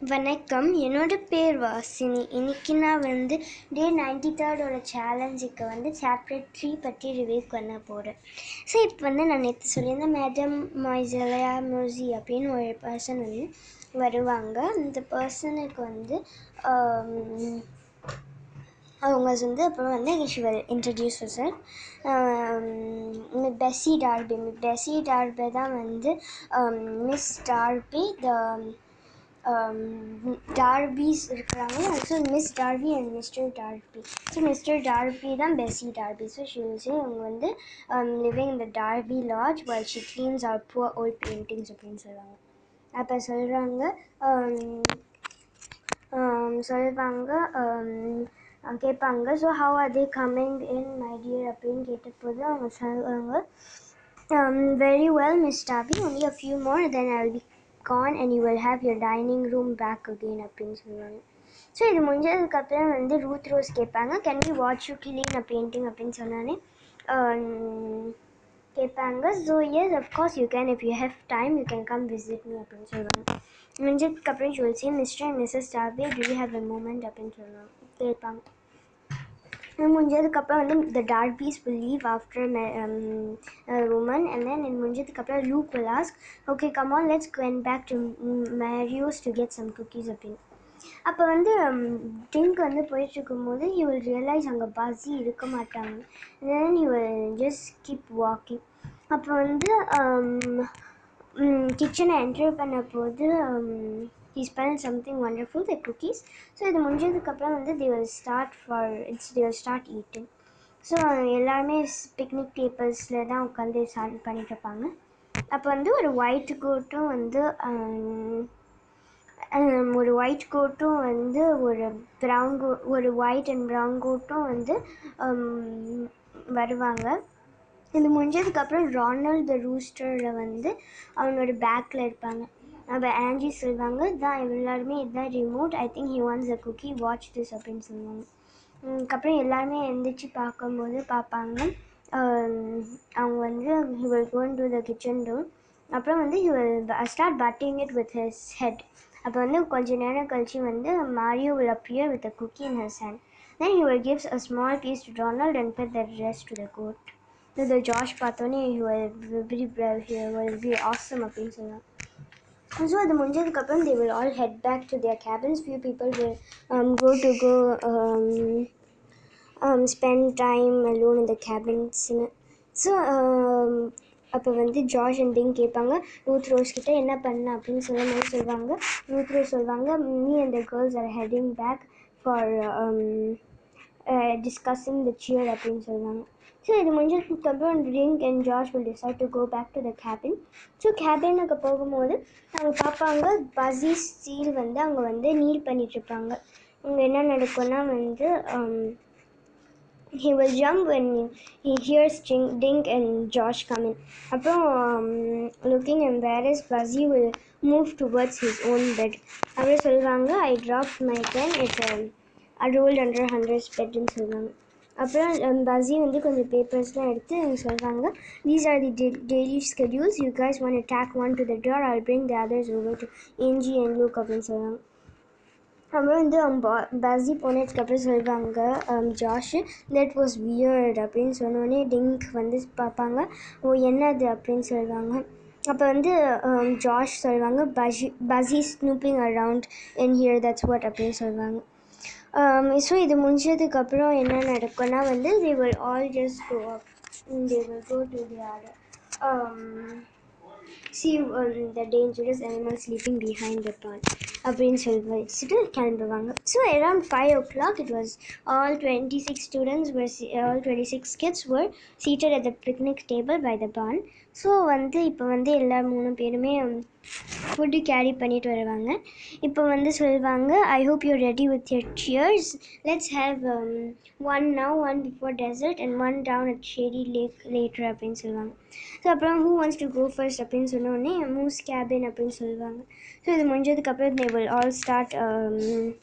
வணக்கம். என்னோட பேர் வாசினி. இன்னைக்கு நான் வந்து டே நைன்டி தேர்டோட சேலஞ்சுக்கு வந்து சாப்டர் த்ரீ பற்றி ரிவ்யூ பண்ண போகிறேன் ஸோ இப்போ வந்து நான் நேற்று சொல்லியிருந்தேன் மேடம் மாய்சலையா மியூசி அப்படின்னு ஒரு பர்சன் வந்து வருவாங்க. அந்த பர்சனுக்கு வந்து um, அவங்க வந்து அப்புறம் வந்து visual introduce sir Bessie Darby Bessie Darby தான் வந்து மிஸ் டார்பி த டார்பிஸ் இருக்கிறாங்க so Miss Darby and mister Darby so mister Darby தான் பெஸி டார்பி ஸோ ஷில்ஸே அவங்க வந்து லிவிங் இந்த Darby lodge while she cleans our poor old paintings அப்படின்னு சொல்லுவாங்க அப்போ சொல்கிறாங்க சொல்லுவாங்க கேட்பாங்க so how are they coming in my dear அப்படின்னு கேட்டபோது அவங்க சொல்லுவாங்க very well Miss Darby only a few more then I will be gone and you will have your dining room back again அப்படின்னு சொல்லுவாங்க. ஸோ இது முடிஞ்சதுக்கப்புறம் வந்து Ruth Rose கேட்பாங்க. Can we watch you clean a painting அப்படின்னு சொன்னானே கேட்பாங்க. So yes of course you can if you have time you can come visit me அப்படின்னு சொல்லுவாங்க. முடிஞ்சதுக்கப்புறம் சொல்லிச்சு mister and missus Darby do you have a moment அப்படின்னு சொல்லுவாங்க. கேட்பாங்க. இது முடிஞ்சதுக்கப்புறம் வந்து the dark piece will leave after woman and then இது முடிஞ்சதுக்கப்புறம் Luke will ask okay come on let's went back to Mario's to get some cookies அப்படின்னு அப்போ வந்து ட்ரிங்க் வந்து போயிட்டு இருக்கும்போது யூ வில் ரியலைஸ் அங்கே பாசி இருக்க மாட்டாங்க. Then you will just keep walking அப்போ வந்து கிச்சனை என்டர் பண்ண போது he spelled something wonderful the cookies so இது முடிஞ்சதுக்கப்புறம் வந்து they will start for it's they will start eating so எல்லாருமே பிக்னிக் டேபிள்ஸில் தான் உட்காந்து ஸ்டார்ட் பண்ணிட்டு இருப்பாங்க அப்போ வந்து ஒரு ஒயிட் கோட்டும் um, um, வந்து ஒரு ஒயிட் கோட்டும் வந்து ஒரு ப்ரௌன் கோ ஒரு ஒயிட் அண்ட் ப்ரௌன் கோட்டும் வந்து வருவாங்க. இது முடிஞ்சதுக்கப்புறம் ரானல்ட் த ரூஸ்டரில் வந்து அவனோட பேக்கில் இருப்பாங்க. அப்போ ஆன்ஜி சொல்லுவாங்க தான் எல்லாருமே இதுதான் remote I think he wants a cookie watch this அப்படின்னு சொல்லுவாங்க அதுக்கப்புறம் எல்லாருமே எழுந்திரிச்சு பார்க்கும்போது பார்ப்பாங்க. அவங்க வந்து he will gone to the kitchen room அப்புறம் வந்து he will start batting it with his head அப்போ வந்து கொஞ்ச நேரம் கழிச்சு வந்து Mario will appear with a cookie in his hand then he will gives a small piece to Donald and bit the rest to the goat இந்த Josh பார்த்தோன்னே he will very be awesome அப்படின்னு சொல்லுவாங்க so அது முடிஞ்சதுக்கப்புறம் they will all head back to their cabins few people will go to go spend time lone இந்த கேபின்ஸ்னு so அப்போ வந்து ஜார்ஜ் அண்ட் பிங் கேட்பாங்க ரூத் ரோஸ் கிட்ட என்ன பண்ண அப்படின்னு சொல்லும் போது சொல்லுவாங்க ரூத் ரோஸ் சொல்லுவாங்க me and the girls are heading back for discussing the cheer அப்படின்னு சொல்லுவாங்க ஸோ இது முடிஞ்சதுக்கப்புறம் Rink and George will decide to go back to the cabin so கேபினுக்கு போகும்போது அவங்க பார்ப்பாங்க பசி சீல் வந்து அங்கே வந்து நீல் பண்ணிகிட்ருப்பாங்க அவங்க என்ன நடக்கும்னா வந்து he will jump and he hears ding ding and George coming அப்புறம் looking and whereas Bessie will move towards his own bed அப்படியே சொல்லுவாங்க I drop my pen it's I rolled under hundred ஸ்பெட்னு சொல்லுவாங்க. அப்புறம் Bessie வந்து கொஞ்சம் பேப்பர்ஸ்லாம் எடுத்து சொல்கிறாங்க these are the da- daily schedules. You guys want to tack one to the door I'll bring the others over to Angie அப்படின்னு சொல்லுவாங்க அப்புறம் வந்து பஸ்ஸி பஸி போனதுக்கப்புறம் சொல்லுவாங்க ஜாஷ் தட் வாஸ் வியர்ட் அப்படின்னு சொன்னோடனே டிங்க் வந்து பார்ப்பாங்க. ஓ என்னது? அப்படின்னு சொல்லுவாங்க அப்போ வந்து ஜாஷ் சொல்லுவாங்க Bessie Bessie snooping around in here that's what அப்படின்னு சொல்லுவாங்க ஸோ இது முடிஞ்சதுக்கப்புறம் என்ன நடக்கும்னா வந்து they will all just go up they will go to the other see the the dangerous animal behind the the. அப்படின்னு சொல்லி வச்சுட்டு கிளம்புவாங்க so around five o'clock it was all twenty six students were all twenty six kids were seated at the picnic table by the barn so வந்து இப்போ வந்து எல்லா மூணு பேருமே food carry பண்ணிட்டு வருவாங்க. இப்போ வந்து சொல்லுவாங்க I hope you ready with your cheers let's have one now one before dessert and one down at Sherry lake later அப்படின்னு சொல்லுவாங்க ஸோ அப்புறம் who wants to go first அப்படின்னு சொன்னோடனே மூஸ் கேபின் அப்படின்னு சொல்லுவாங்க ஸோ இது முடிஞ்சதுக்கப்புறம் will all start all start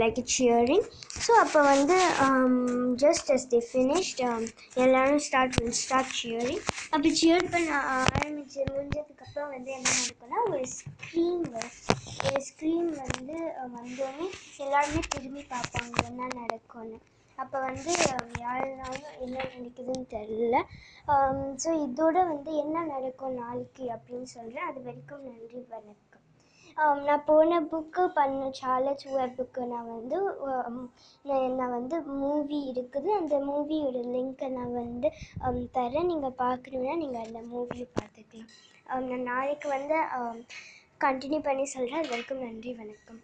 like cheering. So அப்போ வந்து ஜஸ்ட் அஸ் தி ஃபினிஷ்ட் எல்லோரும் ஸ்டார்ட் ஸ்டார்ட் ஷியரிங் அப்படி cheer பண்ண ஆரம்பிச்சு முடிஞ்சதுக்கப்புறம் வந்து என்ன நடக்கும்னா ஒரு ஸ்க்ரீன் வரும் ஸ்க்ரீன் வந்து வந்தோடனே எல்லாருமே திரும்பி பார்ப்பாங்க என்ன நடக்கும்னு. அப்போ வந்து யாருனாலும் என்ன நடக்குதுன்னு தெரில ஸோ um, இதோட வந்து என்ன நடக்கும் நாளைக்கு அப்படின்னு சொல்கிறேன் அது வரைக்கும் நன்றி வணக்கம். நான் போன புக்கு பண்ண சார்லஸ் புக்கு நான் வந்து நான் வந்து மூவி இருக்குது. அந்த மூவியோட லிங்க்கை நான் வந்து தரேன். நீங்கள் பார்க்கணுன்னா நீங்கள் அந்த மூவியை பார்த்துக்கலாம். நான் நாளைக்கு வந்து கண்டினியூ பண்ணி சொல்கிறேன் அது வரைக்கும் நன்றி வணக்கம்.